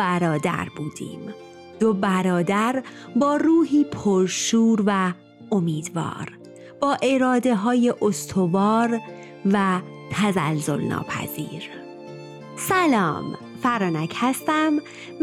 برادر بودیم. دو برادر با روحی پرشور و امیدوار با اراده های استوار و تزلزل ناپذیر سلام فرانک هستم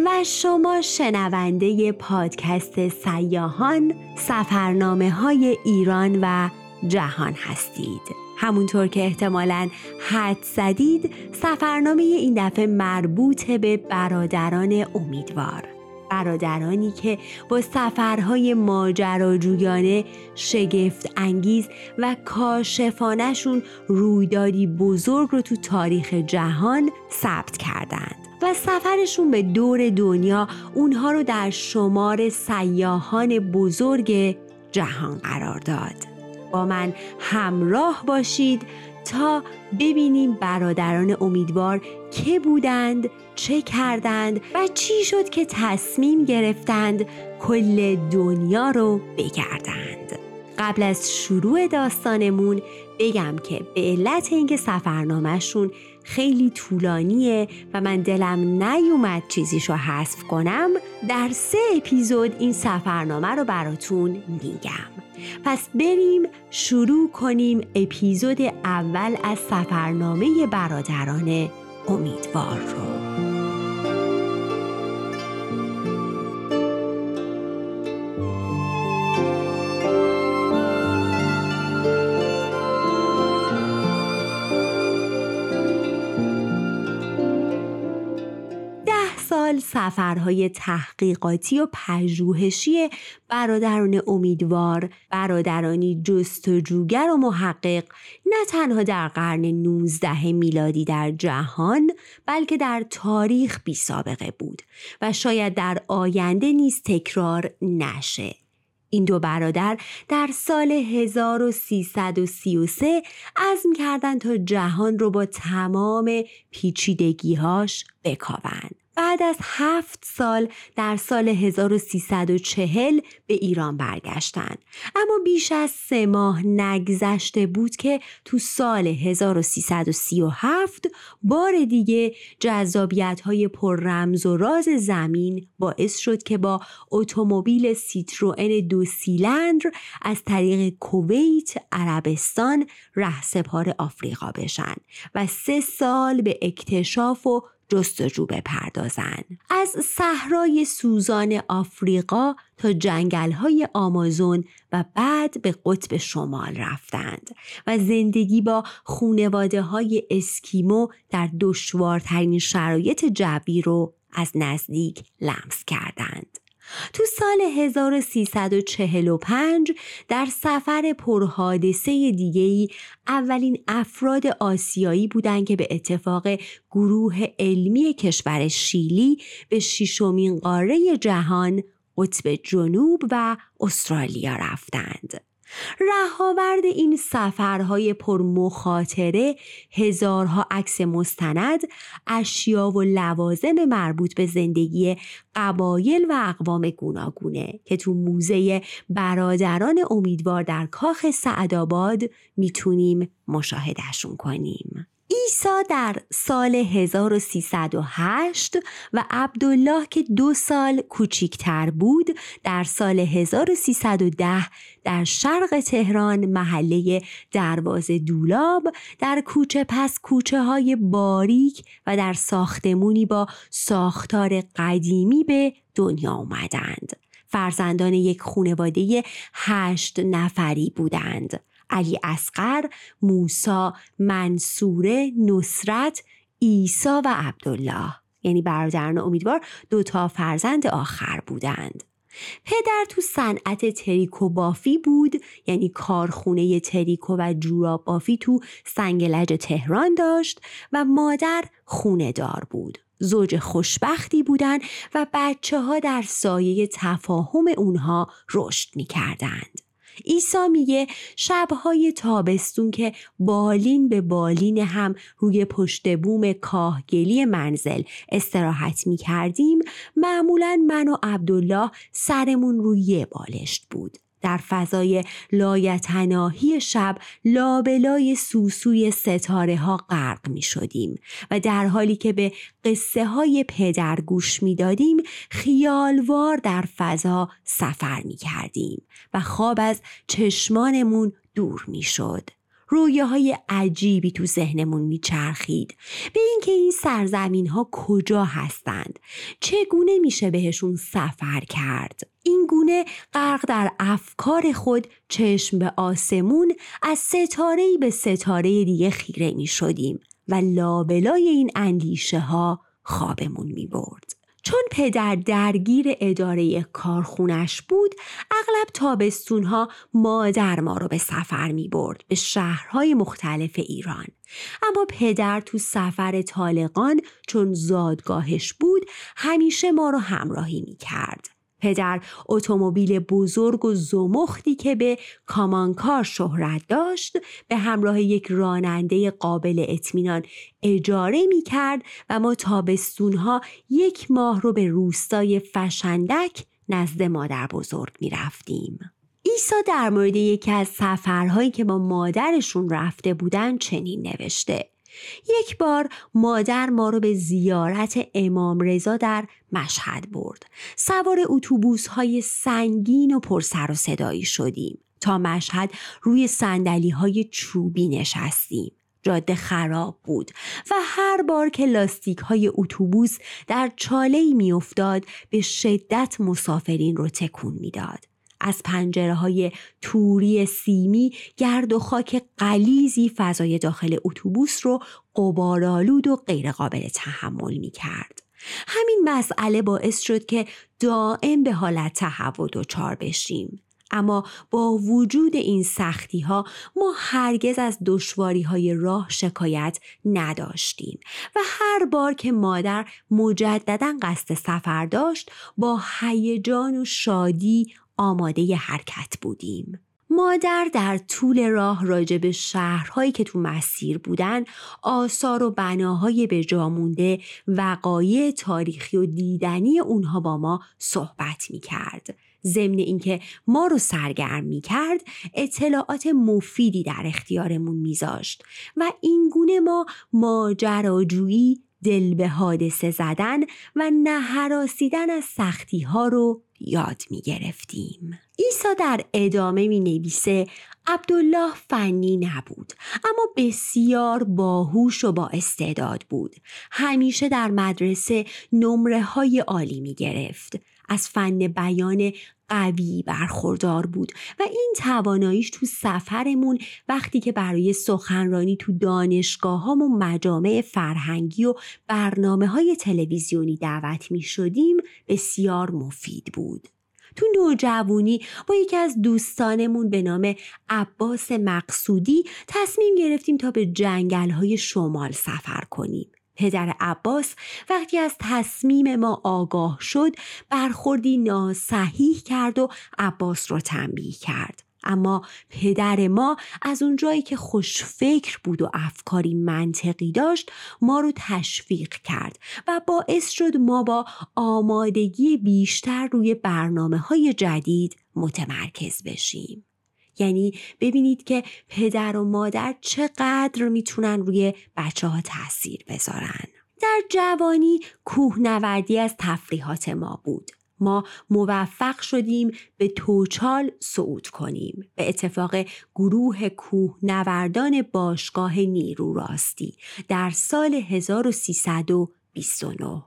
و شما شنونده پادکست سیاهان سفرنامه های ایران و جهان هستید. همونطور که احتمالا حد زدید سفرنامه این دفعه مربوط به برادران امیدوار. برادرانی که با سفرهای ماجراجویانه شگفت انگیز و کاشفانشون رویدادی بزرگ رو تو تاریخ جهان ثبت کردند و سفرشون به دور دنیا اونها رو در شمار سیاهان بزرگ جهان قرار داد. با من همراه باشید تا ببینیم برادران امیدوار که بودند چه کردند و چی شد که تصمیم گرفتند کل دنیا رو بگردند. قبل از شروع داستانمون بگم که به علت اینکه سفرنامهشون خیلی طولانیه و من دلم نیومد چیزیشو حذف کنم در سه اپیزود این سفرنامه رو براتون میگم. پس بریم شروع کنیم اپیزود اول از سفرنامه برادران امیدوار رو. سال سفرهای تحقیقاتی و پژوهشی برادران امیدوار برادرانی جستجوگر و محقق نه تنها در قرن 19 میلادی در جهان بلکه در تاریخ بی سابقه بود و شاید در آینده نیز تکرار نشه این دو برادر در سال 1333 عزم کردند تا جهان رو با تمام پیچیدگیهاش بکاوند. بعد از هفت سال در سال 1340 به ایران برگشتند. اما بیش از سه ماه نگذشته بود که تو سال 1337 بار دیگه جذابیت های پر رمز و راز زمین باعث شد که با اتومبیل سیتروئن دو سیلندر از طریق کویت عربستان رهسپار آفریقا بشن و سه سال به اکتشاف و جستجو بپردازند از صحرای سوزان آفریقا تا جنگل های آمازون و بعد به قطب شمال رفتند و زندگی با خونواده های اسکیمو در دشوارترین شرایط جوی رو از نزدیک لمس کردند. سال 1345 در سفر پرحادثه دیگهی اولین افراد آسیایی بودند که به اتفاق گروه علمی کشور شیلی به ششمین قاره جهان قطب جنوب و استرالیا رفتند. رهاورد این سفرهای پرمخاطره هزارها عکس مستند اشیا و لوازم مربوط به زندگی قبایل و اقوام گوناگونه که تو موزه برادران امیدوار در کاخ سعدآباد می‌تونیم مشاهدهشون کنیم. عیسی در سال 1308 و عبدالله که دو سال کوچیکتر بود در سال 1310 در شرق تهران محله دروازه دولاب در کوچه پس کوچه های باریک و در ساختمونی با ساختار قدیمی به دنیا آمدند. فرزندان یک خانواده هشت نفری بودند. علی اسقر، موسا، منصوره، نصرت، عیسی و عبدالله یعنی برادران امیدوار دو تا فرزند آخر بودند. پدر تو صنعت تریکو بافی بود یعنی کارخونه تریکو و جوراب بافی تو سنگلج تهران داشت و مادر خونه دار بود. زوج خوشبختی بودند و بچه ها در سایه تفاهم اونها رشد می کردند. عیسی میگه شبهای تابستون که بالین به بالین هم روی پشت بوم کاهگلی منزل استراحت می کردیم معمولا من و عبدالله سرمون روی یه بالشت بود. در فضای لایتناهی شب لابلای سوسوی ستاره ها غرق می شدیم و در حالی که به قصه های پدر گوش می دادیم خیالوار در فضا سفر می کردیم و خواب از چشمانمون دور می شد. رویه های عجیبی تو ذهنمون میچرخید. به اینکه این سرزمین ها کجا هستند؟ چگونه میشه بهشون سفر کرد؟ این گونه غرق در افکار خود چشم به آسمون از ستاره به ستاره دیگه خیره می شدیم و لابلای این اندیشه ها خوابمون می برد. چون پدر درگیر اداره کارخونش بود اغلب تابستونها مادر ما رو به سفر می برد به شهرهای مختلف ایران. اما پدر تو سفر طالقان چون زادگاهش بود همیشه ما رو همراهی می کرد پدر اتومبیل بزرگ و زمختی که به کامانکار شهرت داشت به همراه یک راننده قابل اطمینان اجاره می کرد و ما تابستونها یک ماه رو به روستای فشندک نزد مادر بزرگ می رفتیم. ایسا در مورد یکی از سفرهایی که با مادرشون رفته بودن چنین نوشته یک بار مادر ما رو به زیارت امام رضا در مشهد برد. سوار اتوبوس های سنگین و پر سر و صدایی شدیم. تا مشهد روی سندلی های چوبی نشستیم. جاده خراب بود و هر بار که لاستیک های اتوبوس در چاله می افتاد به شدت مسافرین رو تکون می‌داد. از پنجره های توری سیمی گرد و خاک قلیزی فضای داخل اتوبوس رو قبارالود و غیرقابل تحمل می کرد. همین مسئله باعث شد که دائم به حالت تهوع دچار بشیم. اما با وجود این سختی ها ما هرگز از دشواری های راه شکایت نداشتیم و هر بار که مادر مجددا قصد سفر داشت با هیجان و شادی آماده حرکت بودیم. مادر در طول راه راجع به شهرهایی که تو مسیر بودن آثار و بناهای به جامونده وقایع تاریخی و دیدنی اونها با ما صحبت می کرد. ضمن اینکه ما رو سرگرم می کرد اطلاعات مفیدی در اختیارمون میذاشت و اینگونه ما ماجراجویی دل به حادثه زدن و نهراسیدن از سختی ها رو یاد می گرفتیم. ایسا در ادامه می نویسه عبدالله فنی نبود اما بسیار باهوش و با استعداد بود. همیشه در مدرسه نمره های عالی می گرفت. از فن بیان قوی برخوردار بود و این تواناییش تو سفرمون وقتی که برای سخنرانی تو دانشگاه و مجامع فرهنگی و برنامه های تلویزیونی دعوت می شدیم بسیار مفید بود. تو نوجوانی با یکی از دوستانمون به نام عباس مقصودی تصمیم گرفتیم تا به جنگل های شمال سفر کنیم. پدر عباس وقتی از تصمیم ما آگاه شد برخوردی ناسحیح کرد و عباس رو تنبیه کرد اما پدر ما از اونجایی که خوشفکر بود و افکاری منطقی داشت ما رو تشویق کرد و باعث شد ما با آمادگی بیشتر روی برنامه های جدید متمرکز بشیم. یعنی ببینید که پدر و مادر چقدر می‌تونن روی بچه ها تاثیر بذارن. در جوانی کوهنوردی از تفریحات ما بود. ما موفق شدیم به توچال صعود کنیم به اتفاق گروه کوهنوردان باشگاه نیرو راستی در سال 1329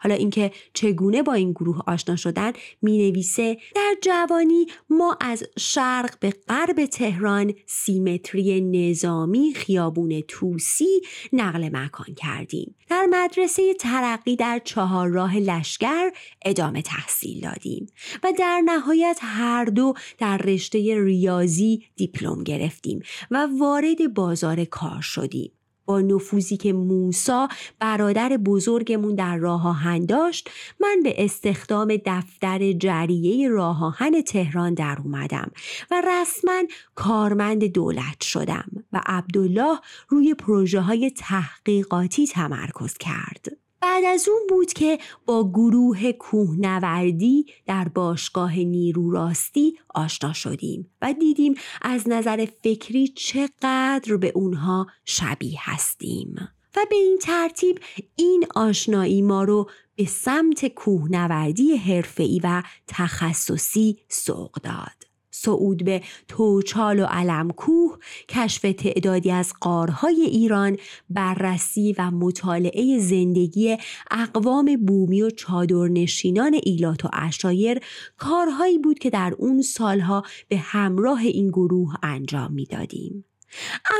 حالا اینکه چگونه با این گروه آشنا شدن می نویسه در جوانی ما از شرق به غرب تهران سیمتری نظامی خیابون توسی نقل مکان کردیم. در مدرسه ترقی در چهار راه لشگر ادامه تحصیل دادیم و در نهایت هر دو در رشته ریاضی دیپلم گرفتیم و وارد بازار کار شدیم. با نفوذی که موسا برادر بزرگمون در راه آهن داشت من به استخدام دفتر جریه راه آهن تهران در اومدم و رسما کارمند دولت شدم و عبدالله روی پروژه های تحقیقاتی تمرکز کرد. بعد از اون بود که با گروه کوهنوردی در باشگاه نیرو راستی آشنا شدیم و دیدیم از نظر فکری چقدر به اونها شبیه هستیم و به این ترتیب این آشنایی ما رو به سمت کوهنوردی حرفه‌ای و تخصصی سوق داد. صعود به توچال و علمکوه، کشف تعدادی از قارهای ایران، بررسی و مطالعه زندگی اقوام بومی و چادرنشینان ایلات و اشایر کارهایی بود که در اون سالها به همراه این گروه انجام می‌دادیم.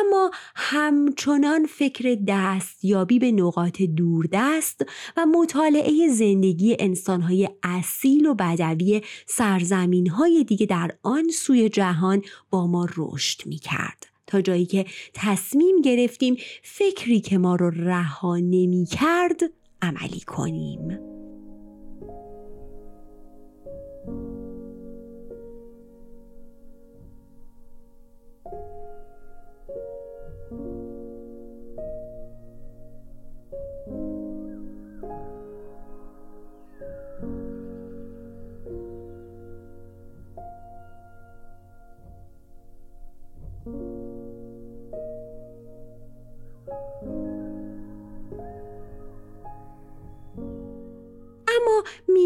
اما همچنان فکر دستیابی به نقاط دوردست و مطالعه زندگی انسانهای اصیل و بدوی سرزمینهای دیگه در آن سوی جهان با ما رشد می کرد. تا جایی که تصمیم گرفتیم فکری که ما رو رها نمی کرد عملی کنیم.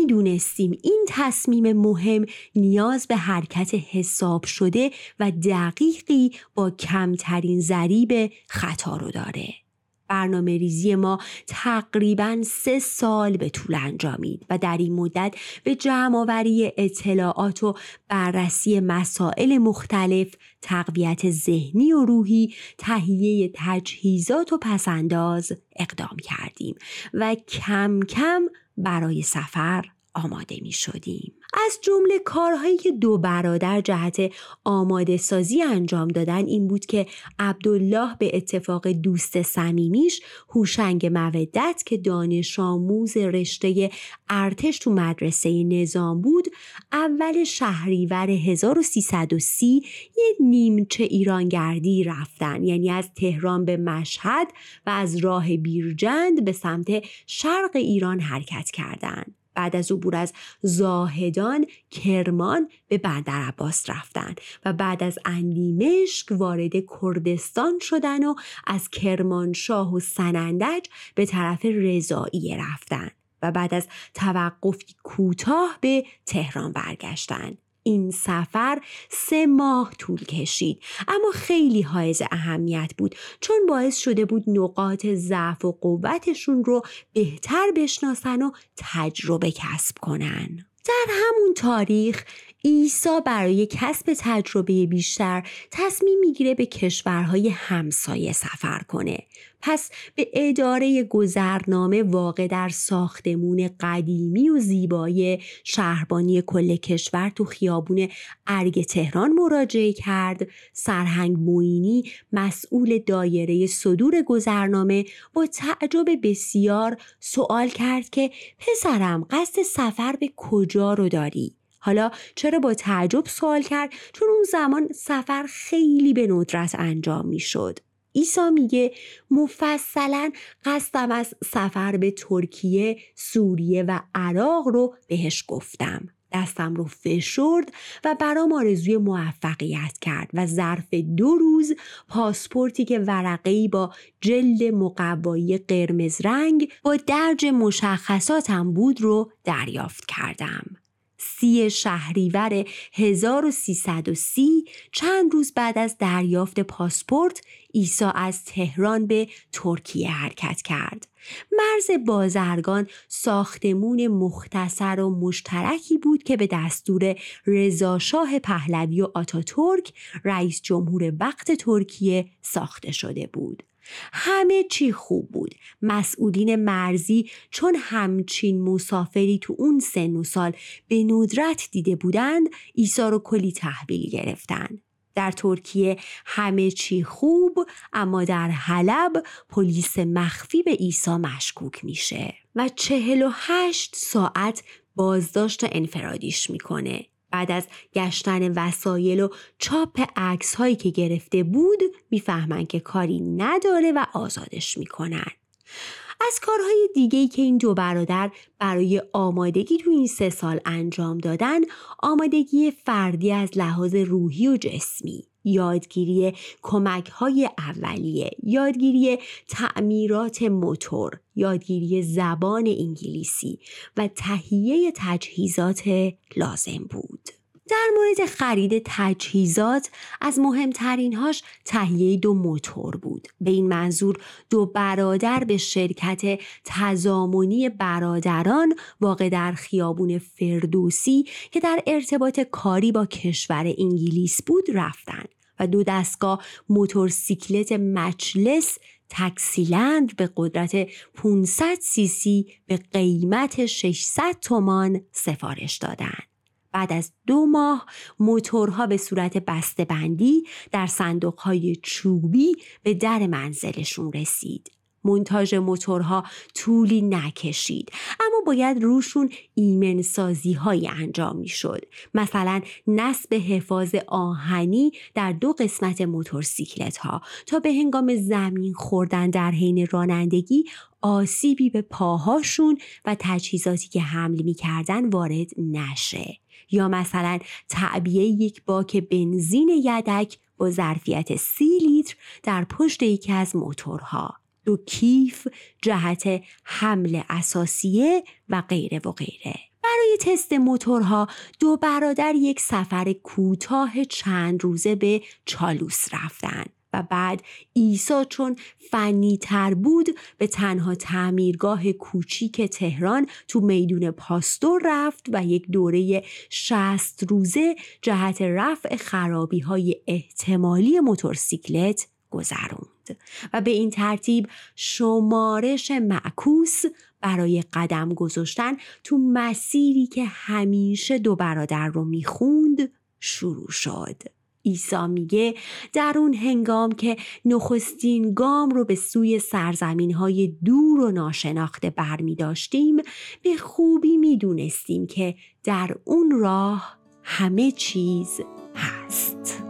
می‌دونستیم این تصمیم مهم نیاز به حرکت حساب شده و دقیقی با کمترین ضریب خطا رو داره. برنامه ریزی ما تقریبا سه سال به طول انجامید و در این مدت به جمعآوری اطلاعات و بررسی مسائل مختلف تقویت ذهنی و روحی تهیه تجهیزات و پسنداز اقدام کردیم و کم کم برای سفر آماده می شدیم. از جمله کارهایی که دو برادر جهت آماده سازی انجام دادن این بود که عبدالله به اتفاق دوست صمیمیش هوشنگ مودت که دانش آموز رشته ارتش تو مدرسه نظام بود اول شهریور 1330 یه نیمچه ایرانگردی رفتن یعنی از تهران به مشهد و از راه بیرجند به سمت شرق ایران حرکت کردند. بعد از عبور از زاهدان کرمان به بندر عباس رفتن و بعد از اندیمشک وارد کردستان شدن و از کرمانشاه و سنندج به طرف رضایی رفتن و بعد از توقفی کوتاه به تهران برگشتند. این سفر سه ماه طول کشید. اما خیلی حائز اهمیت بود چون باعث شده بود نقاط ضعف و قوتشون رو بهتر بشناسن و تجربه کسب کنن. در همون تاریخ عیسی برای کسب تجربه بیشتر تصمیم می‌گیره به کشورهای همسایه سفر کنه. پس به اداره گذرنامه واقع در ساختمون قدیمی و زیبای شهربانی کل کشور تو خیابون ارگ تهران مراجعه کرد. سرهنگ موینی مسئول دایره صدور گذرنامه با تعجب بسیار سوال کرد که پسرم قصد سفر به کجا رو داری؟ حالا چرا با تعجب سوال کرد چون اون زمان سفر خیلی به ندرت انجام می شد. ایسا میگه مفصلا قصدم از سفر به ترکیه، سوریه و عراق رو بهش گفتم. دستم رو فشرد و برام آرزوی موفقیت کرد و ظرف دو روز پاسپورتی که ورقه‌ای با جلد مقوایی قرمز رنگ با درج مشخصاتم بود رو دریافت کردم. سی شهریور 1330 چند روز بعد از دریافت پاسپورت عیسی از تهران به ترکیه حرکت کرد. مرز بازرگان ساختمون مختصر و مشترکی بود که به دستور رضاشاه پهلوی و آتاتورک رئیس جمهور وقت ترکیه ساخته شده بود. همه چی خوب بود. مسئولین مرزی چون همچین مسافری تو اون سن و سال به ندرت دیده بودند ایسا رو کلی تحویل گرفتن. در ترکیه همه چی خوب اما در حلب پلیس مخفی به ایسا مشکوک میشه. و چهل و هشت ساعت بازداشت انفرادیش می‌کنه. بعد از گشتن وسایل و چاپ عکس هایی که گرفته بود می‌فهمن که کاری نداره و آزادش می‌کنن. از کارهای دیگهی که این دو برادر برای آمادگی تو این سه سال انجام دادن آمادگی فردی از لحاظ روحی و جسمی. یادگیری کمک های اولیه یادگیری تعمیرات موتور یادگیری زبان انگلیسی و تهیه تجهیزات لازم بود. در مورد خرید تجهیزات از مهمترینهاش تهیه دو موتور بود به این منظور دو برادر به شرکت تزامنی برادران واقع در خیابون فردوسی که در ارتباط کاری با کشور انگلیس بود رفتند و دو دستگاه موتورسیکلت مچلس تکسیلند به قدرت 500 سی سی به قیمت 600 تومان سفارش دادند. بعد از دو ماه موتورها به صورت بندی در صندوقهای چوبی به در منزلشون رسید. منتاج موتورها طولی نکشید اما باید روشون ایمن سازی های انجام می شد مثلا نصب حفاظ آهنی در دو قسمت موتورسیکلت ها تا به هنگام زمین خوردن در حین رانندگی آسیبی به پاهاشون و تجهیزاتی که حمل می کردن وارد نشه یا مثلا تعبیه یک باک بنزین یدک با ظرفیت سی لیتر در پشت یکی از موتورها. دو کیف جهت حمل اساسیه و غیره و غیره. برای تست موتورها دو برادر یک سفر کوتاه چند روزه به چالوس رفتند و بعد ایسا چون فنی تر بود به تنها تعمیرگاه کوچیک تهران تو میدون پاستور رفت و یک دوره شست روزه جهت رفع خرابی های احتمالی موتورسیکلت گذروند و به این ترتیب شمارش معکوس برای قدم گذاشتن تو مسیری که همیشه دو برادر رو می‌خوند شروع شد. عیسی میگه در اون هنگام که نخستین گام رو به سوی سرزمین های دور و ناشناخته برمی داشتیم به خوبی می‌دونستیم که در اون راه همه چیز هست.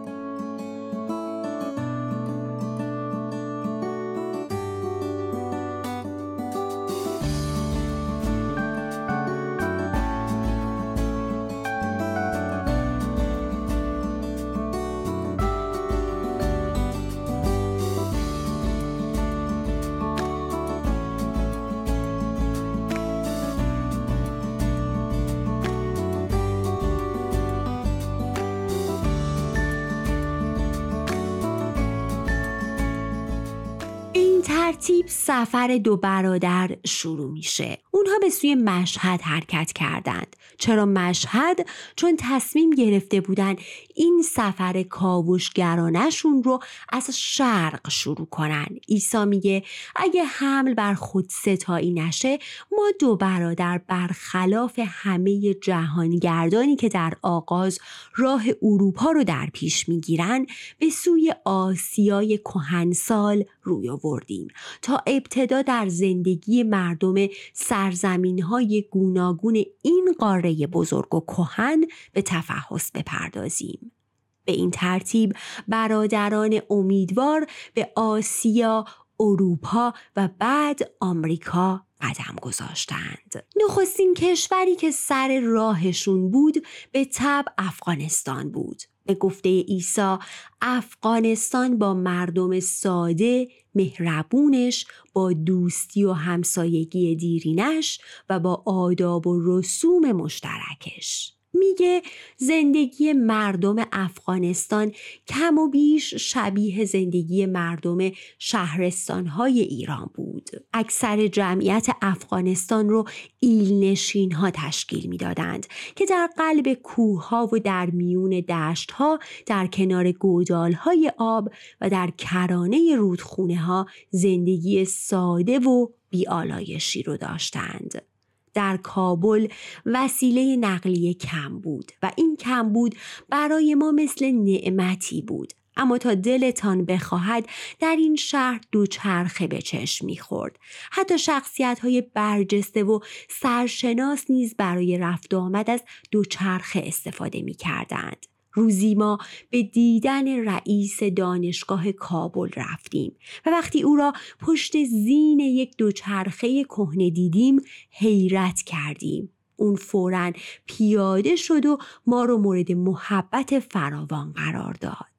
ترتیب سفر دو برادر شروع میشه. اونها به سوی مشهد حرکت کردند. چرا مشهد؟ چون تصمیم گرفته بودند این سفر کاوشگرانشون رو از شرق شروع کنن. عیسی میگه اگه حمل بر خود ستایی نشه ما دو برادر برخلاف همه جهانگردانی که در آغاز راه اروپا رو در پیش می‌گیرن به سوی آسیای کهنسال روی آوردیم تا ابتدا در زندگی مردم سرزمین های گوناگون این قاره بزرگ و کهن به تفحص بپردازیم. به این ترتیب برادران امیدوار به آسیا، اروپا و بعد آمریکا قدم گذاشتند. نخستین کشوری که سر راهشون بود به تب افغانستان بود. به گفته عیسی افغانستان با مردم ساده مهربونش با دوستی و همسایگی دیرینش و با آداب و رسوم مشترکش. میگه زندگی مردم افغانستان کم و بیش شبیه زندگی مردم شهرستانهای ایران بود. اکثر جمعیت افغانستان رو ایلنشین ها تشکیل می‌دادند که در قلب کوه ها و در میون دشت ها در کنار گودال های آب و در کرانه رودخونه ها زندگی ساده و بیالایشی رو داشتند. در کابل وسیله نقلیه کم بود و این کم بود برای ما مثل نعمتی بود اما تا دلتان بخواهد در این شهر دوچرخه به چشم می‌خورد حتی شخصیت های برجسته و سرشناس نیز برای رفت آمد از دوچرخه استفاده می کردند. روزی ما به دیدن رئیس دانشگاه کابل رفتیم و وقتی او را پشت زین یک دوچرخه کهنه دیدیم حیرت کردیم. اون فورا پیاده شد و ما رو مورد محبت فراوان قرار داد.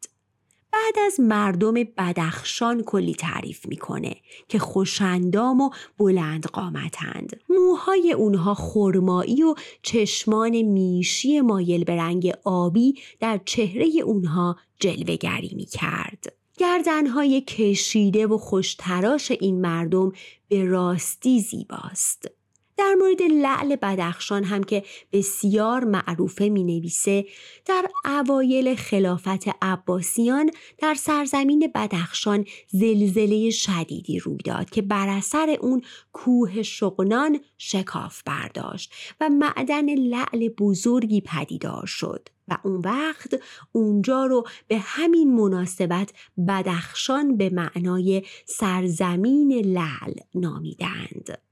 بعد از مردم بدخشان کلی تعریف می‌کنه که خوشندام و بلند قامتند. موهای اونها خرمایی و چشمان میشی مایل به رنگ آبی در چهره اونها جلوگری می‌کرد. گردنهای کشیده و خوشتراش این مردم به راستی زیباست. در مورد لعل بدخشان هم که بسیار معروفه می نویسه در اوایل خلافت عباسیان در سرزمین بدخشان زلزله شدیدی روی داد که بر اثر اون کوه شغنان شکاف برداشت و معدن لعل بزرگی پدیدار شد و اون وقت اونجا رو به همین مناسبت بدخشان به معنای سرزمین لعل نامیدند.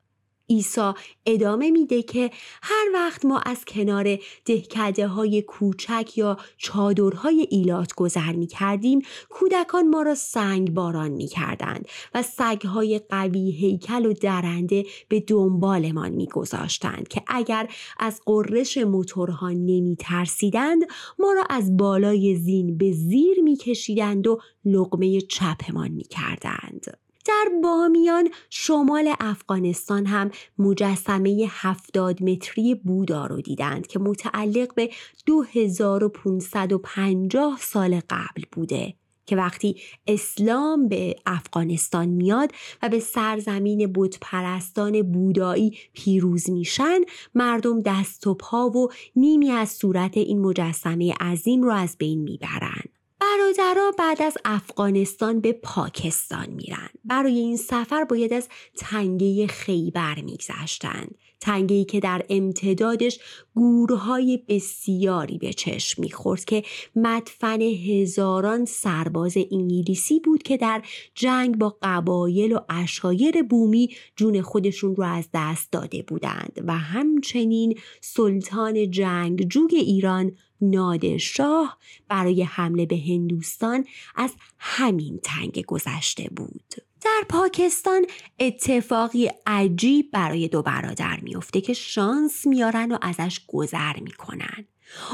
عیسی ادامه میده که هر وقت ما از کنار دهکده های کوچک یا چادرهای ایلات گذر می کردیم کودکان ما را سنگ باران می کردند و سگهای قوی هیکل و درنده به دنبالمان می گذاشتند که اگر از قررش موتورها نمی ترسیدند ما را از بالای زین به زیر می کشیدند و لقمه چپمان می کردند. در بامیان شمال افغانستان هم مجسمه 70 متری بودا رو دیدند که متعلق به 2550 سال قبل بوده که وقتی اسلام به افغانستان میاد و به سرزمین بودپرستان بودایی پیروز میشن مردم دست و پا و نیمی از صورت این مجسمه عظیم رو از بین می‌برند. برادرها بعد از افغانستان به پاکستان میرن. برای این سفر باید از تنگه خیبر میگذشتند تنگهی که در امتدادش گورهای بسیاری به چشم می‌خورد که مدفن هزاران سرباز انگلیسی بود که در جنگ با قبایل و اشایر بومی جون خودشون رو از دست داده بودند و همچنین سلطان جنگجوی ایران نادرشاه برای حمله به هندوستان از همین تنگ گذشته بود. در پاکستان اتفاقی عجیب برای دو برادر میفته که شانس میارن و ازش گذر می‌کنن.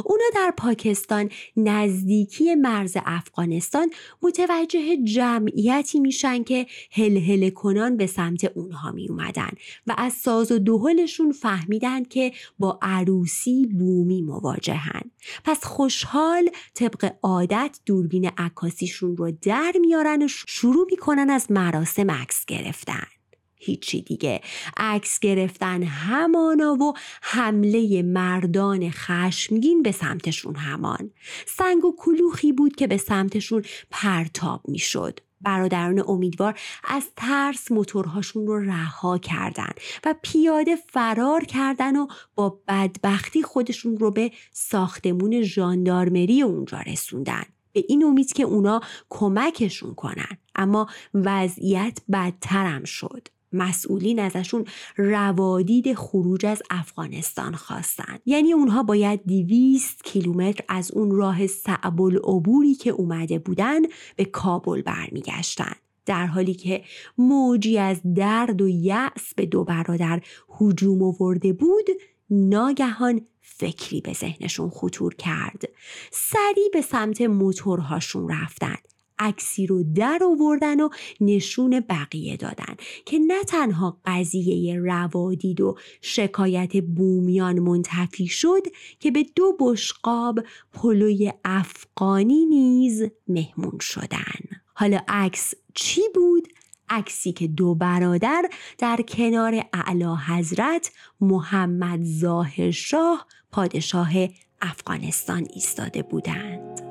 اونا در پاکستان نزدیکی مرز افغانستان متوجه جمعیتی میشن که هل کنان به سمت اونها می اومدن و از ساز و دهلشون فهمیدن که با عروسی بومی مواجهن. پس خوشحال طبق عادت دوربین عکاسیشون رو در میارن و شروع می‌کنن از مراسم عکس گرفتن. هیچی دیگه. عکس گرفتن همانا و حمله مردان خشمگین به سمتشون همان. سنگ و کلوخی بود که به سمتشون پرتاب می‌شد. برادران امیدوار از ترس موتورهاشون رو رها کردن و پیاده فرار کردن و با بدبختی خودشون رو به ساختمون ژاندارمری اونجا رسوندن. به این امید که اونا کمکشون کنن. اما وضعیت بدترم شد. مسئولین ازشون روادید خروج از افغانستان خواستن. یعنی اونها باید دیویست کیلومتر از اون راه صعب العبوری که اومده بودن به کابل برمیگشتن. در حالی که موجی از درد و یأس به دو برادر هجوم آورده بود ناگهان فکری به ذهنشون خطور کرد. سریع به سمت موتورهاشون رفتن. عکسی رو در آوردن و نشون بقیه دادن که نه تنها قضیه روادید و شکایت بومیان منتفی شد که به دو بشقاب پلوی افغانی نیز مهمون شدن حالا عکس چی بود عکسی که دو برادر در کنار اعلی حضرت محمد ظاهر شاه پادشاه افغانستان ایستاده بودند.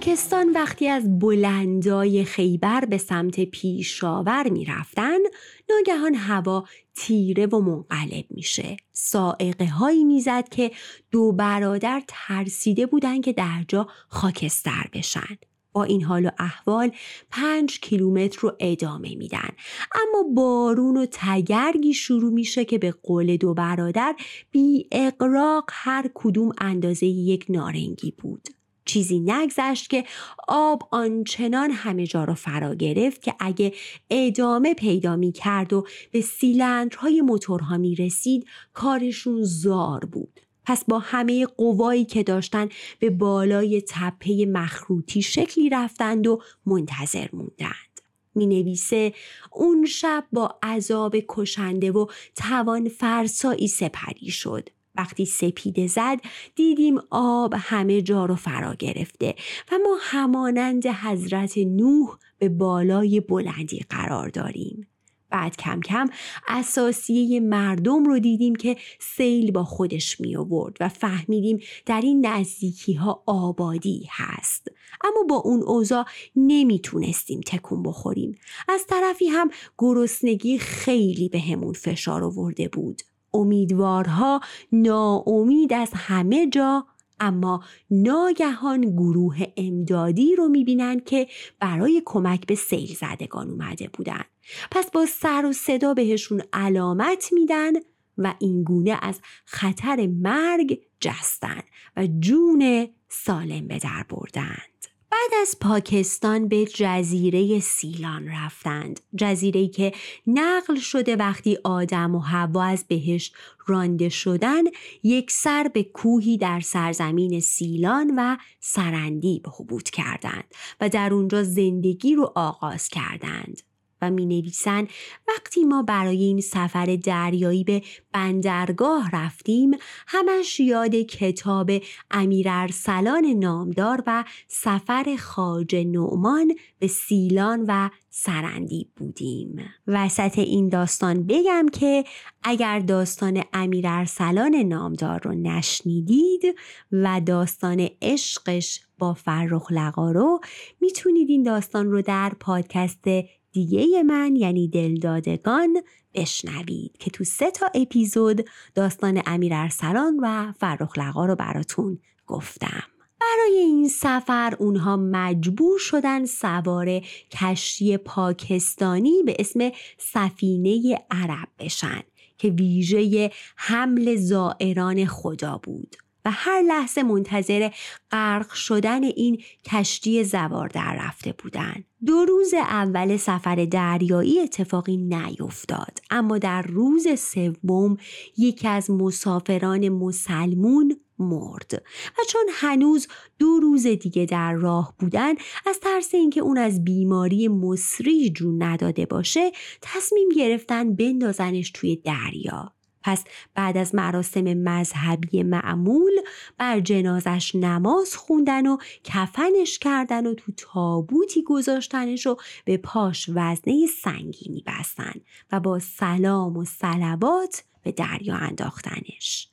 پاکستان وقتی از بلندای خیبر به سمت پیشاور می رفتن ناگهان هوا تیره و منقلب میشه. سائقه هایی می‌زد که دو برادر ترسیده بودن که در جا خاکستر بشن. با این حال و احوال پنج کیلومتر رو ادامه میدن. اما بارون و تگرگی شروع میشه که به قول دو برادر بی اقراق هر کدوم اندازه یک نارنگی بود. چیزی نگذشت که آب آنچنان همه جا را فرا گرفت که اگه ادامه پیدا می کرد و به سیلندرهای موتورها می رسید کارشون زار بود. پس با همه قوایی که داشتن به بالای تپه مخروطی شکلی رفتند و منتظر موندند. می نویسه اون شب با عذاب کشنده و توان فرسایی سپری شد. وقتی سپیده زد دیدیم آب همه جا رو فرا گرفته و ما همانند حضرت نوح به بالای بلندی قرار داریم. بعد کم کم اساسیه مردم رو دیدیم که سیل با خودش می آورد و فهمیدیم در این نزدیکی ها آبادی هست. اما با اون اوضاع نمی‌تونستیم تکون بخوریم. از طرفی هم گرسنگی خیلی به همون فشار آورده بود. امیدوارها ناامید از همه جا اما ناگهان گروه امدادی رو می‌بینن که برای کمک به سیل زدگان اومده بودن. پس با سر و صدا بهشون علامت میدن و اینگونه از خطر مرگ جستن و جون سالم به در بردن. بعد از پاکستان به جزیره سیلان رفتند. جزیره که نقل شده وقتی آدم و هوا از بهش رانده شدن یک سر به کوهی در سرزمین سیلان و سرندیب حبوط کردند و در اونجا زندگی رو آغاز کردند. و می نویسن وقتی ما برای این سفر دریایی به بندرگاه رفتیم همش یاد کتاب امیر ارسلان نامدار و سفر خاج نعمان به سیلان و سرندی بودیم. وسط این داستان بگم که اگر داستان امیر ارسلان نامدار رو نشنیدید و داستان عشقش با فرخ لقارو می‌تونید این داستان رو در پادکست دیگه من یعنی دلدادگان بشنوید که تو سه تا اپیزود داستان امیر ارسلان و فرخ لقا رو براتون گفتم. برای این سفر اونها مجبور شدن سوار کشتی پاکستانی به اسم سفینه عرب بشن که ویژه حمل زائران خدا بود. و هر لحظه منتظر غرق شدن این کشتی زوار در رفته بودند. دو روز اول سفر دریایی اتفاقی نیفتاد اما در روز سوم یکی از مسافران مسلمون مرد و چون هنوز دو روز دیگه در راه بودن از ترس اینکه اون از بیماری مصری جون نداده باشه تصمیم گرفتن بندازنش توی دریا پس بعد از مراسم مذهبی معمول بر جنازش نماز خوندن و کفنش کردن و تو تابوتی گذاشتنش و به پاش وزنه سنگینی بستن و با سلام و سلوات به دریا انداختنش.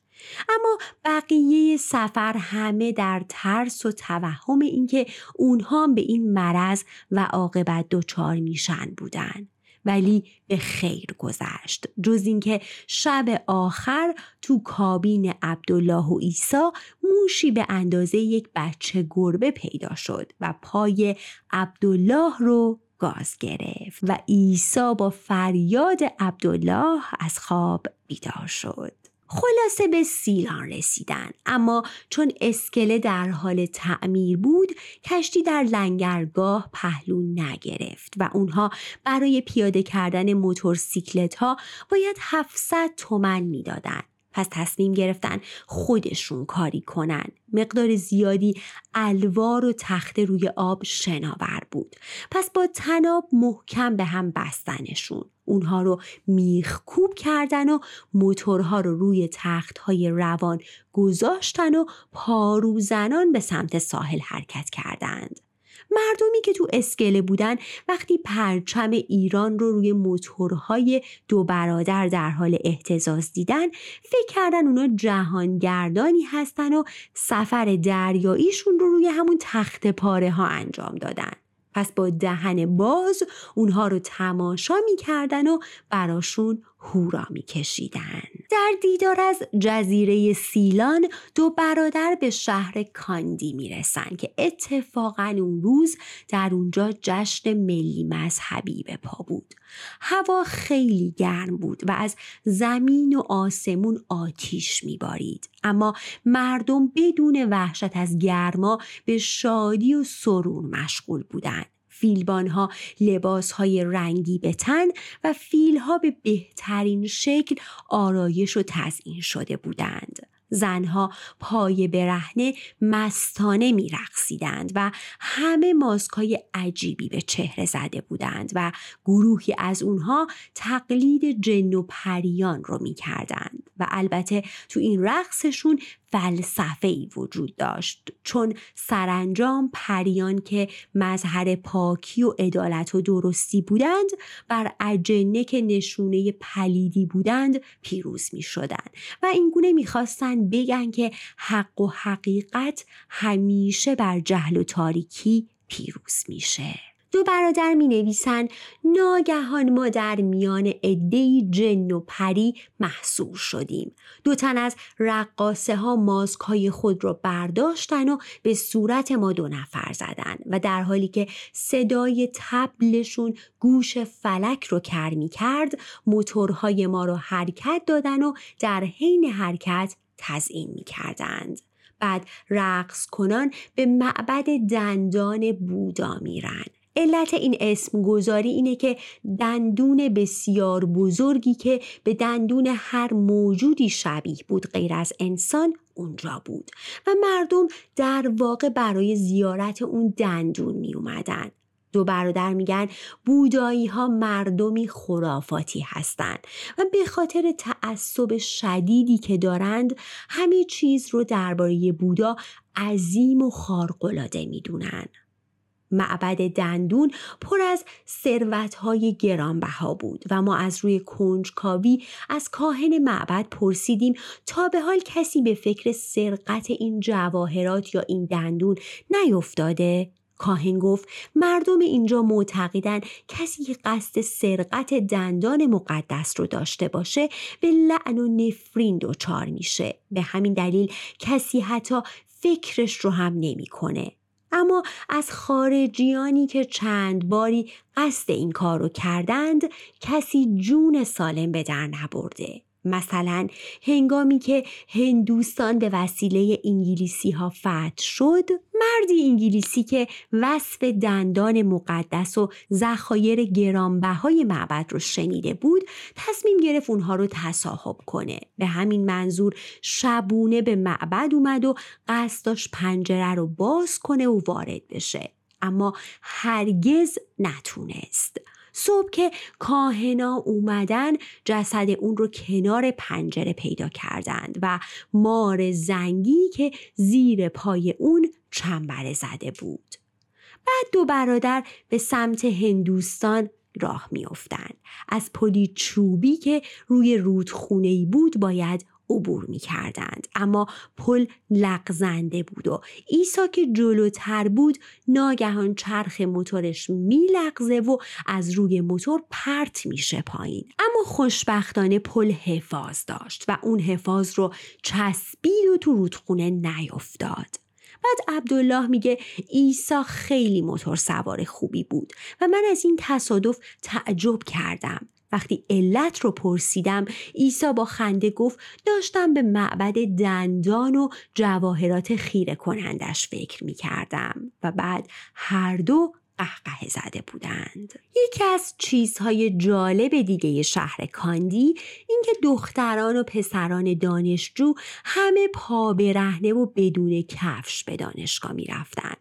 اما بقیه سفر همه در ترس و توهم اینکه اونها به این مرض و عاقبت دچار میشن بودن. ولی به خیر گذشت. جز اینکه شب آخر تو کابین عبدالله و عیسی موشی به اندازه یک بچه گربه پیدا شد و پای عبدالله رو گاز گرفت و عیسی با فریاد عبدالله از خواب بیدار شد. خلاصه به سیلان رسیدن. اما چون اسکله در حال تعمیر بود کشتی در لنگرگاه پهلو نگرفت و اونها برای پیاده کردن موتورسیکلت ها باید 700 تومن می‌دادند. پس تصمیم گرفتن خودشون کاری کنن. مقدار زیادی الوار و تخته روی آب شناور بود. پس با تناب محکم به هم بستنشون. اونها رو میخکوب کردن و موتورها رو روی تختهای روان گذاشتن و پاروزنان به سمت ساحل حرکت کردند. مردمی که تو اسکله بودن وقتی پرچم ایران رو روی موتورهای دو برادر در حال احتزاز دیدن فکر کردن اونا جهانگردانی هستن و سفر دریاییشون رو روی همون تخت پاره ها انجام دادن. پس با دهن باز اونها رو تماشا می‌کردن و براشون هورا میکشیدن. در دیدار از جزیره سیلان دو برادر به شهر کاندی می‌رسن که اتفاقا اون روز در اونجا جشن ملی مذهبی به پا بود. هوا خیلی گرم بود و از زمین و آسمون آتیش میبارید اما مردم بدون وحشت از گرما به شادی و سرور مشغول بودند فیلبانها لباس های رنگی به تن و فیلها به بهترین شکل آرایش و تزئین شده بودند. زنها پای برهنه مستانه می رقصیدند و همه ماسکای عجیبی به چهره زده بودند و گروهی از اونها تقلید جن و پریان رو می کردند و البته تو این رقصشون فلسفه ای وجود داشت چون سرانجام پریان که مظهر پاکی و عدالت و درستی بودند بر اجنه که نشونه پلیدی بودند پیروز می شدند و اینگونه می‌خواستند بگن که حق و حقیقت همیشه بر جهل و تاریکی پیروز میشه. دو برادر می نویسن ناگهان ما در میان عدهای جن و پری محصور شدیم دو تن از رقاسه ها ماسک های خود را برداشتن و به صورت ما دو نفر زدن و در حالی که صدای تبلشون گوش فلک رو کر می کرد موتورهای ما را حرکت دادن و در حین حرکت تزئین می کردند. بعد رقص کنان به معبد دندان بودا میرن علت این اسم گذاری اینه که دندون بسیار بزرگی که به دندون هر موجودی شبیه بود غیر از انسان اونجا بود و مردم در واقع برای زیارت اون دندون می اومدن. دو برادر میگن بودایی ها مردمی خرافاتی هستند و به خاطر تعصب شدیدی که دارند همه چیز رو درباره بودا عظیم و خارق‌العاده می‌دونن. معبد دندون پر از ثروتهای گرانبها بود و ما از روی کنجکاوی از کاهن معبد پرسیدیم تا به حال کسی به فکر سرقت این جواهرات یا این دندون نیفتاده. کاهن گفت مردم اینجا معتقدن کسی که قصد سرقت دندان مقدس رو داشته باشه به لعن و نفرین دچار میشه. به همین دلیل کسی حتی فکرش رو هم نمی‌کنه. اما از خارجیانی که چند باری قصد این کار رو کردند کسی جون سالم به در نبرده. مثلا هنگامی که هندوستان به وسیله انگلیسی ها فتح شد مردی انگلیسی که وصف دندان مقدس و ذخایر گرانبهای معبد رو شنیده بود تصمیم گرفت اونها رو تصاحب کنه. به همین منظور شبونه به معبد اومد و قصد داشت پنجره رو باز کنه و وارد بشه. اما هرگز نتونست. صبح که کاهنا اومدن جسد اون رو کنار پنجره پیدا کردند و مار زنگی که زیر پای اون چنبره زده بود. بعد دو برادر به سمت هندوستان راه میافتند از پلی چوبی که روی رودخونه بود باید عبور می کردند. اما پل لغزنده بود و ایسا که جلوتر بود ناگهان چرخ موتورش می لغزه و از روی موتور پرت میشه پایین. اما خوشبختانه پل حفاظ داشت و اون حفاظ رو چسبید و تو رودخونه نیفتاد. بعد عبدالله میگه ایسا خیلی موتور سوار خوبی بود و من از این تصادف تعجب کردم. وقتی علت رو پرسیدم عیسی با خنده گفت داشتم به معبد دندان و جواهرات خیره کنندش فکر می کردم و بعد هر دو قهقه زده بودند یکی از چیزهای جالب دیگه شهر کاندی اینکه دختران و پسران دانشجو همه پا برهنه و بدون کفش به دانشگاه می رفتن.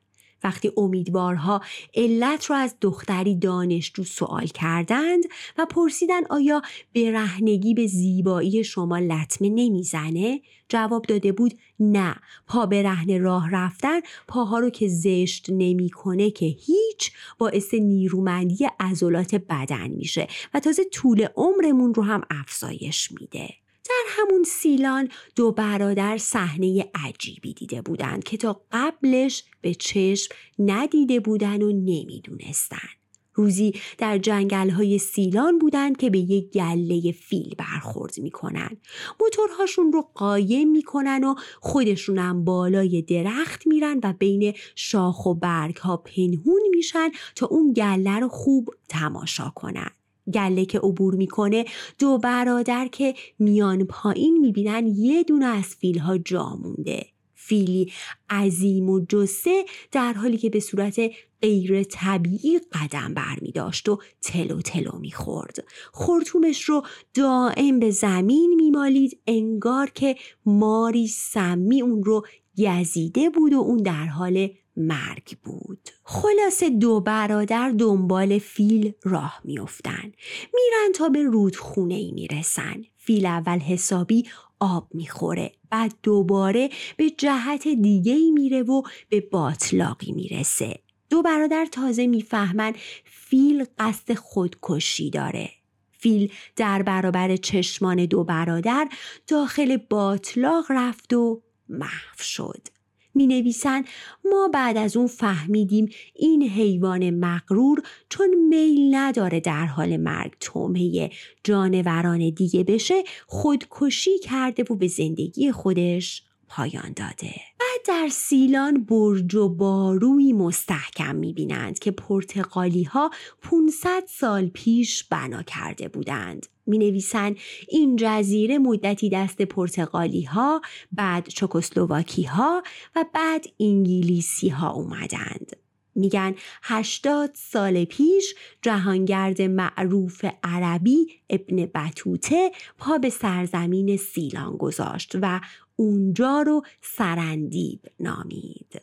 وقتی امیدوارها علت را از دختری دانشجو سوال کردند و پرسیدن آیا برهنگی به زیبایی شما لطمه نمی‌زنه جواب داده بود نه. پا برهنه راه رفتن پاها رو که زشت نمی‌کنه که هیچ باعث نیرومندی عضلات بدن میشه و تازه طول عمرمون رو هم افزایش میده. همون سیلان دو برادر صحنه عجیبی دیده بودند که تا قبلش به چشم ندیده بودن و نمی‌دونستن. روزی در جنگل های سیلان بودند که به یک گله فیل برخورد می‌کنن. موتورهاشون رو قایم می‌کنن و خودشونم بالای درخت میرن و بین شاخ و برگ ها پنهون میشن تا اون گله رو خوب تماشا کنن. گله که عبور می‌کنه دو برادر که میان پایین می‌بینن یه دونه از فیلها جا مونده فیلی عظیم و جسه در حالی که به صورت غیر طبیعی قدم بر می داشت و تلو تلو می خورد. خورتومش رو دائم به زمین می مالید انگار که ماری سمی اون رو گزیده بود و اون در حال مرگ بود. خلاصه دو برادر دنبال فیل راه میافتن. میرن تا به رودخونه ای می‌رسن. فیل اول حسابی آب می‌خوره. بعد دوباره به جهت دیگه ای میره و به باطلاقی می‌رسه. دو برادر تازه می‌فهمن فیل قصد خودکشی داره. فیل در برابر چشمان دو برادر داخل باطلاق رفت و محو شد. می نویسن ما بعد از اون فهمیدیم این حیوان مغرور چون میل نداره در حال مرگ تومه جانوران دیگه بشه خودکشی کرده و به زندگی خودش. پایان داده. بعد در سیلان برج و باروی مستحکم می‌بینند که پرتغالی ها 500 سال پیش بنا کرده بودند. می نویسند این جزیره مدتی دست پرتغالی ها بعد چکسلواکی ها و بعد انگلیسی ها اومدند. میگن هشتاد سال پیش جهانگرد معروف عربی ابن بطوته پا به سرزمین سیلان گذاشت و اونجا رو سرندیب نامید.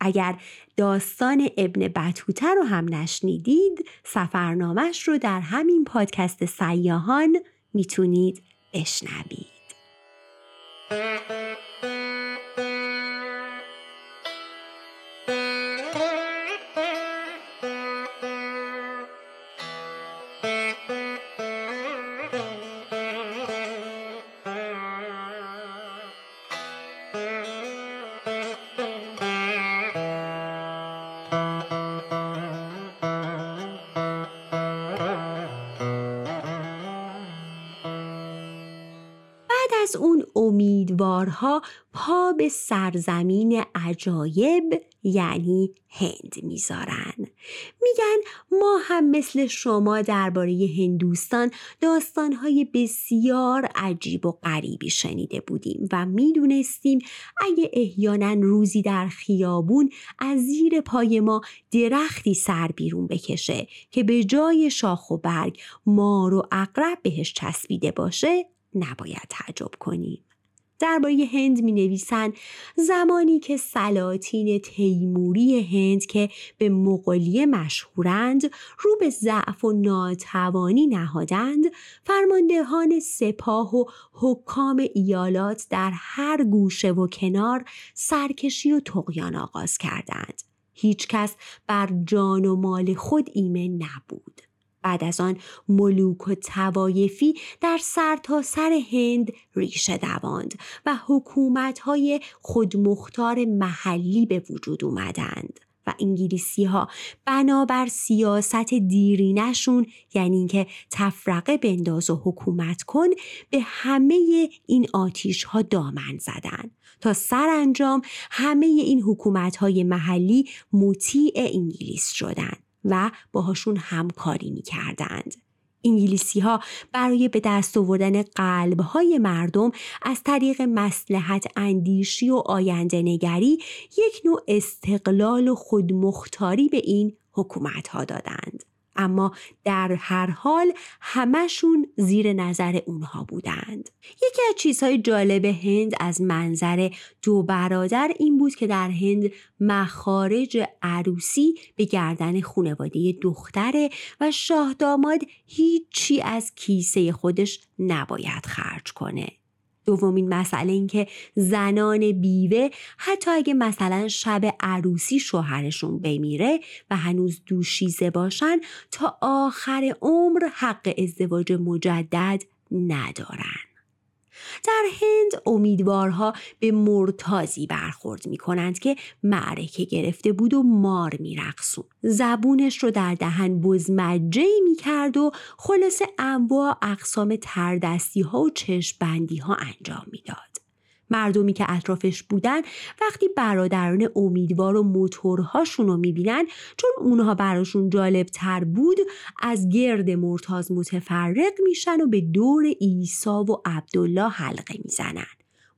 اگر داستان ابن بطوته رو هم نشنیدید سفرنامش رو در همین پادکست سیاهان می‌تونید بشنوید. از اون امیدوارها پا به سرزمین عجایب یعنی هند می‌ذارن. میگن ما هم مثل شما درباره هندوستان داستانهای بسیار عجیب و غریبی شنیده بودیم و می‌دونستیم اگه احیانا روزی در خیابون از زیر پای ما درختی سر بیرون بکشه که به جای شاخ و برگ مار و اقرب بهش چسبیده باشه نباید تعجب کنیم. درباره هند می نویسن زمانی که سلاطین تیموری هند که به مغولیه مشهورند رو به ضعف و ناتوانی نهادند فرماندهان سپاه و حکام ایالات در هر گوشه و کنار سرکشی و تقیان آغاز کردند هیچ کس بر جان و مال خود ایمن نبود بعد از آن ملوک و توایفی در سرتاسر سر هند ریشه دواند و حکومتهای خودمختار محلی به وجود اومدند و انگلیسی ها بنابر سیاست دیرینشون یعنی اینکه تفرقه بنداز و حکومت کن به همه این آتیش ها دامن زدن. تا سرانجام همه این حکومت های محلی مطیع انگلیس شدند و باهاشون همکاری می کردند. انگلیسی ها برای به دست آوردن قلب های مردم از طریق مسلحت اندیشی و آینده نگری یک نوع استقلال و خودمختاری به این حکومت ها دادند. اما در هر حال همشون زیر نظر اونها بودند. یکی از چیزهای جالب هند از منظر دو برادر این بود که در هند مخارج عروسی به گردن خانواده دختره و شاه داماد هیچی از کیسه خودش نباید خرج کنه. دومین مسئله این که زنان بیوه حتی اگه مثلا شب عروسی شوهرشون بمیره و هنوز دوشیزه باشن تا آخر عمر حق ازدواج مجدد ندارن. در هند امیدوارها به مرتازی برخورد می کنند که معرکه گرفته بود و مار می رقصون. زبونش رو در دهن بزمجه می کرد و خلاص انواع اقسام تردستی ها و چشمبندی ها انجام می‌داد. مردمی که اطرافش بودن وقتی برادران امیدوار و موتورهاشون رو می‌بینن چون اونها براشون جالب تر بود از گرد مرتاز متفرق میشن و به دور عیسی و عبدالله حلقه می‌زنن.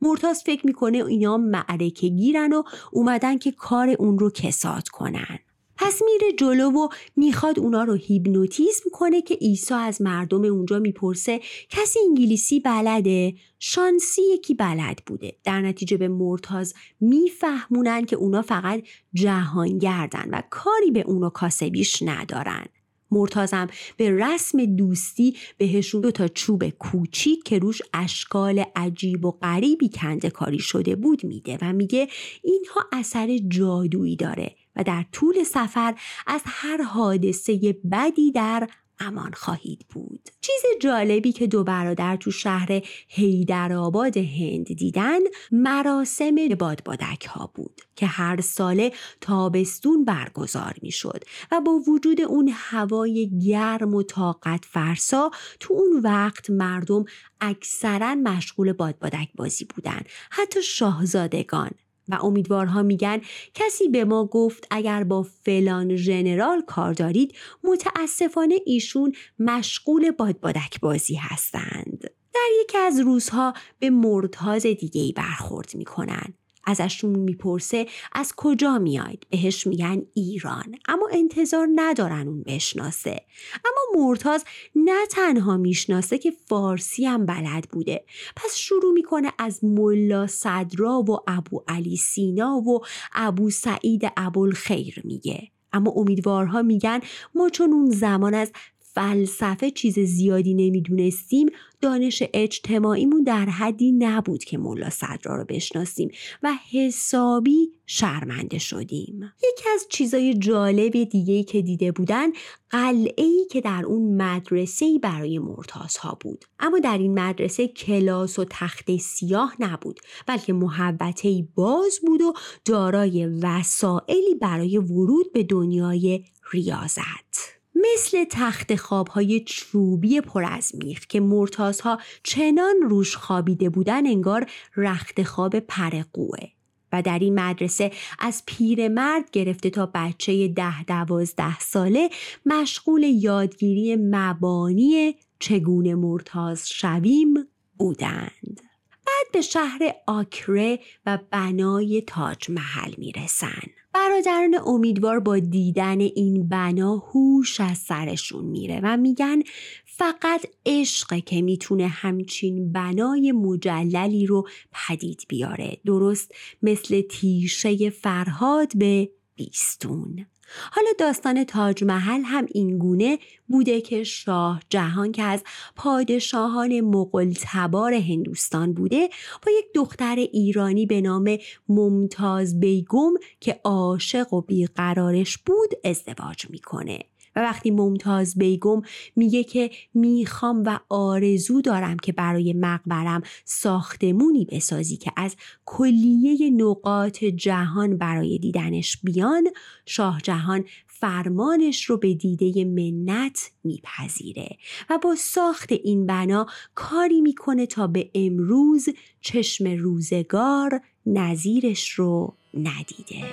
مرتاز فکر می‌کنه اینا معرکه گیرن و اومدن که کار اون رو کساد کنن. پس میره جلو و می‌خواد اونا رو هیپنوتیزم کنه که عیسی از مردم اونجا می‌پرسه کسی انگلیسی بلده؟ شانسی یکی بلد بوده. در نتیجه به مرتاز میفهمونن که اونا فقط جهانگردن و کاری به اونا کاسبیش ندارن. مرتازم به رسم دوستی بهشون دو تا چوب کوچیک که روش اشکال عجیب و غریبی کنده کاری شده بود میده و میگه اینها اثر جادویی داره. در طول سفر از هر حادثه بدی در امان خواهید بود. چیز جالبی که دو برادر تو شهر هیدرآباد هند دیدن مراسم بادبادک ها بود که هر ساله تابستون برگزار می شد و با وجود اون هوای گرم و طاقت فرسا تو اون وقت مردم اکثرا مشغول بادبادک بازی بودن. حتی شاهزادگان و امیدوارها میگن کسی به ما گفت اگر با فلان ژنرال کار دارید متاسفانه ایشون مشغول بادبادک بازی هستند. در یکی از روزها به مردهاز دیگه ای برخورد می‌کنن ازشون می‌پرسه از کجا میاید؟ بهش میگن ایران. اما انتظار ندارن اون بشناسه. اما مرتاز نه تنها می‌شناسه که فارسی هم بلد بوده. پس شروع می‌کنه از ملا صدرا و ابو علی سینا و ابو سعید ابوالخیر میگه. اما امیدوارها میگن ما چون اون زمان از فلسفه چیز زیادی نمی‌دونستیم دانش اجتماعیمون در حدی نبود که ملا صدرا رو بشناسیم و حسابی شرمنده شدیم. یکی از چیزای جالب دیگه که دیده بودن قلعه ای که در اون مدرسه برای مرتاز ها بود. اما در این مدرسه کلاس و تخت سیاه نبود بلکه محبته باز بود و دارای وسائلی برای ورود به دنیای ریاضت. مثل تخت خوابهای چوبی پر از میخ که مرتازها چنان روش خوابیده بودن انگار رخت خواب پرقوه و در این مدرسه از پیرمرد گرفته تا بچه ده دوازده ساله مشغول یادگیری مبانی چگونه مرتاز شویم بودند. بعد به شهر آکره و بنای تاج محل می‌رسن. برادران امیدوار با دیدن این بنا هوش از سرشون میره و میگن فقط عشقه که می‌تونه همچین بنای مجللی رو پدید بیاره درست مثل تیشه فرهاد به بیستون حالا داستان تاج محل هم اینگونه بوده که شاه جهان که از پادشاهان مغل تبار هندوستان بوده با یک دختر ایرانی به نام ممتاز بیگم که عاشق و بیقرارش بود ازدواج می‌کنه. و وقتی ممتاز بیگم میگه که می‌خوام و آرزو دارم که برای مقبرم ساختمونی بسازی که از کلیه نقاط جهان برای دیدنش بیان شاه جهان فرمانش رو به دیده منت میپذیره و با ساخت این بنا کاری می‌کنه تا به امروز چشم روزگار نظیرش رو ندیده.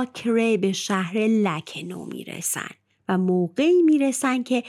آکره به شهر لکنو می‌رسن و موقعی می‌رسن که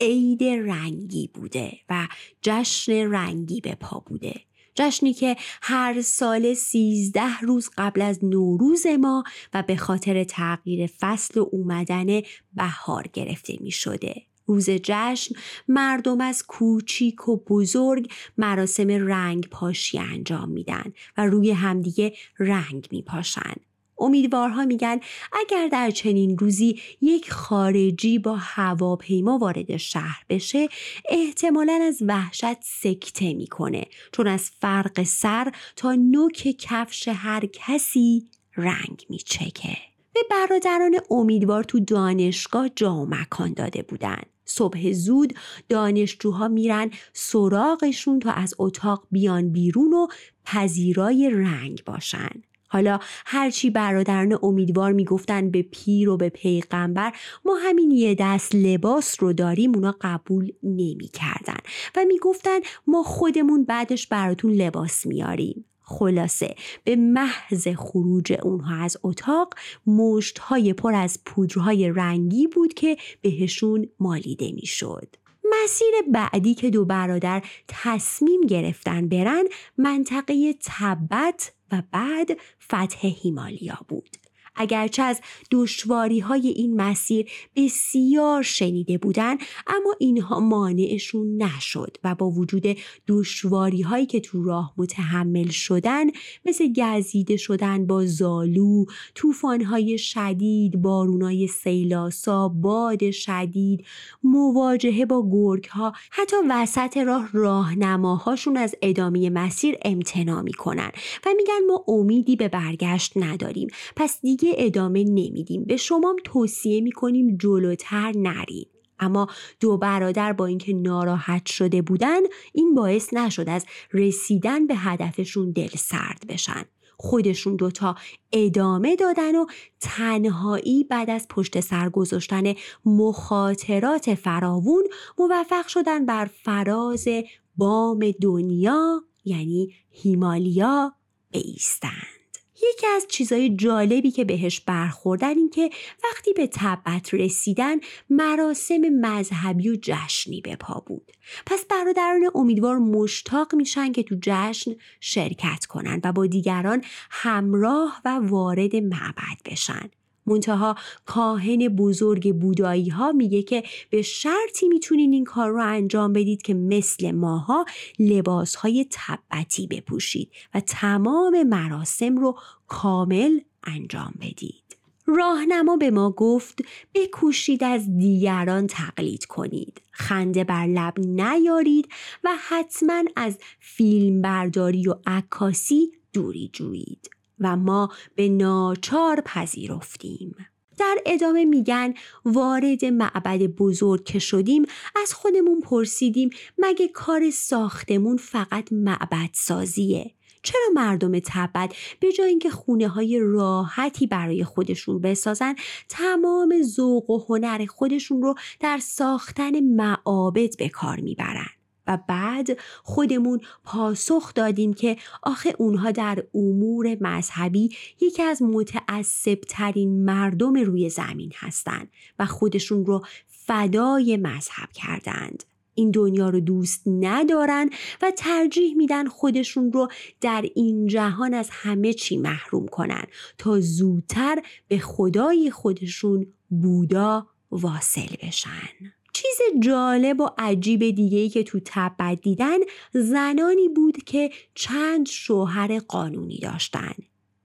عید رنگی بوده و جشن رنگی به پا بوده جشنی که هر سال سیزده روز قبل از نوروز ما و به خاطر تغییر فصل و اومدن بهار گرفته می شده. روز جشن مردم از کوچیک و بزرگ مراسم رنگ پاشی انجام میدن و روی همدیگه رنگ می پاشن. امیدوارها میگن اگر در چنین روزی یک خارجی با هواپیما وارد شهر بشه احتمالا از وحشت سکته می‌کنه چون از فرق سر تا نوک کفش هر کسی رنگ میچکه. به برادران امیدوار تو دانشگاه جا و مکان داده بودن. صبح زود دانشجوها میرن سراغشون تا از اتاق بیان بیرون و پذیرای رنگ باشن. حالا هرچی برادران امیدوار می‌گفتن به پیر و به پیغمبر ما همین یه دست لباس رو داریم اونا قبول نمی‌کردن و می‌گفتن ما خودمون بعدش براتون لباس میاریم خلاصه به محض خروج اونها از اتاق مشت های پر از پودرهای رنگی بود که بهشون مالیده می‌شد. مسیر بعدی که دو برادر تصمیم گرفتن برن منطقه تبت و بعد فتح هیمالیا بود. اگرچه از دشواری های این مسیر بسیار شنیده بودن اما اینها مانعشون نشد و با وجود دشواری هایی که تو راه متحمل شدن مثل گزیده شدن با زالو، طوفان های شدید، بارون های سیلاسا، باد شدید، مواجهه با گرگ ها حتی وسط راه راهنماهاشون از ادامه مسیر امتنا می‌کنن و میگن ما امیدی به برگشت نداریم. پس دیگه ادامه نمیدیم. به شما توصیه می‌کنیم جلوتر نرین. اما دو برادر با اینکه ناراحت شده بودن این باعث نشد از رسیدن به هدفشون دل سرد بشن. خودشون دوتا ادامه دادن و تنهایی بعد از پشت سر گذاشتن مخاطرات فراوون موفق شدن بر فراز بام دنیا یعنی هیمالیا بیستن. یکی از چیزای جالبی که بهش برخوردن این که وقتی به تبت رسیدن مراسم مذهبی و جشنی به پا بود. پس برادران امیدوار مشتاق میشن که تو جشن شرکت کنن و با دیگران همراه و وارد معبد بشن. منتها کاهن بزرگ بودایی ها میگه که به شرطی می‌تونین این کار رو انجام بدید که مثل ماها لباس های تبتی بپوشید و تمام مراسم رو کامل انجام بدید. راهنما به ما گفت بکوشید از دیگران تقلید کنید خنده بر لب نیارید و حتما از فیلم برداری و عکاسی دوری جویید و ما به ناچار پذیرفتیم. در ادامه میگن وارد معبد بزرگ که شدیم از خودمون پرسیدیم مگه کار ساختمون فقط معبد سازیه چرا مردم تبت به جای اینکه خونه های راحتی برای خودشون بسازن تمام ذوق و هنر خودشون رو در ساختن معابد به کار می‌برن و بعد خودمون پاسخ دادیم که آخه اونها در امور مذهبی یکی از متعصب ترین مردم روی زمین هستند و خودشون رو فدای مذهب کردند. این دنیا رو دوست ندارن و ترجیح میدن خودشون رو در این جهان از همه چی محروم کنن تا زودتر به خدای خودشون بودا واصل بشن. چیز جالب و عجیب دیگه که تو تبت دیدن زنانی بود که چند شوهر قانونی داشتن.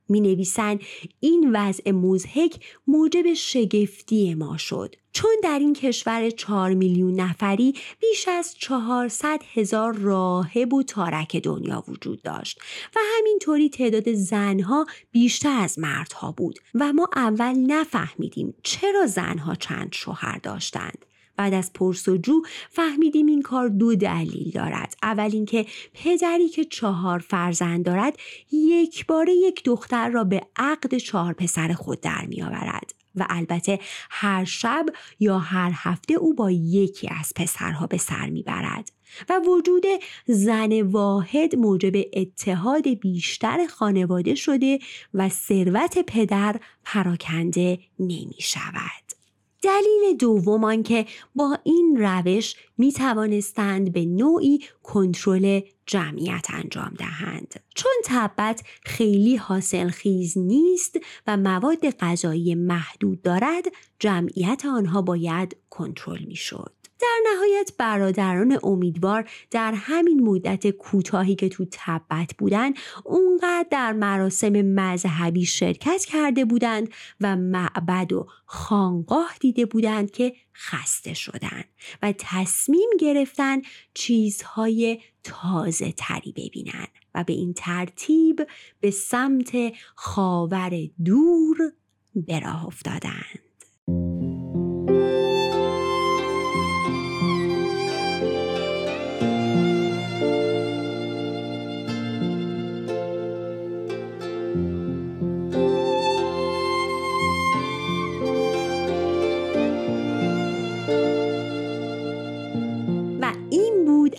می نویسن این وضع مزهک موجب شگفتی ما شد. چون در این کشور چهار میلیون نفری بیش از چهارصد هزار راهب و تارک دنیا وجود داشت و همینطوری تعداد زنها بیشتر از مردها بود و ما اول نفهمیدیم چرا زنها چند شوهر داشتند. بعد از پرسجو فهمیدیم این کار دو دلیل دارد اول اینکه پدری که چهار فرزند دارد یک باره یک دختر را به عقد چهار پسر خود در می آورد و البته هر شب یا هر هفته او با یکی از پسرها به سر می‌برد و وجود زن واحد موجب اتحاد بیشتر خانواده شده و ثروت پدر پراکنده نمی شود. دلیل دوم که با این روش می توانستند به نوعی کنترل جمعیت انجام دهند چون تبت خیلی حاصل خیز نیست و مواد غذایی محدود دارد جمعیت آنها باید کنترل می شد. در نهایت برادران امیدوار در همین مدت کوتاهی که تو تبت بودند اونقدر در مراسم مذهبی شرکت کرده بودند و معبد و خانقاه دیده بودند که خسته شدند و تصمیم گرفتن چیزهای تازه تری ببینن و به این ترتیب به سمت خاور دور به راه افتادند.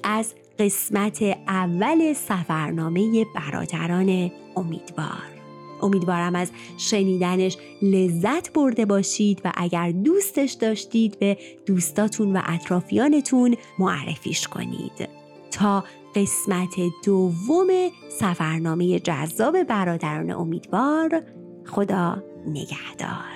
از قسمت اول سفرنامه برادران امیدوار. امیدوارم از شنیدنش لذت برده باشید و اگر دوستش داشتید به دوستاتون و اطرافیانتون معرفیش کنید. تا قسمت دوم سفرنامه جذاب برادران امیدوار خدا نگهدار.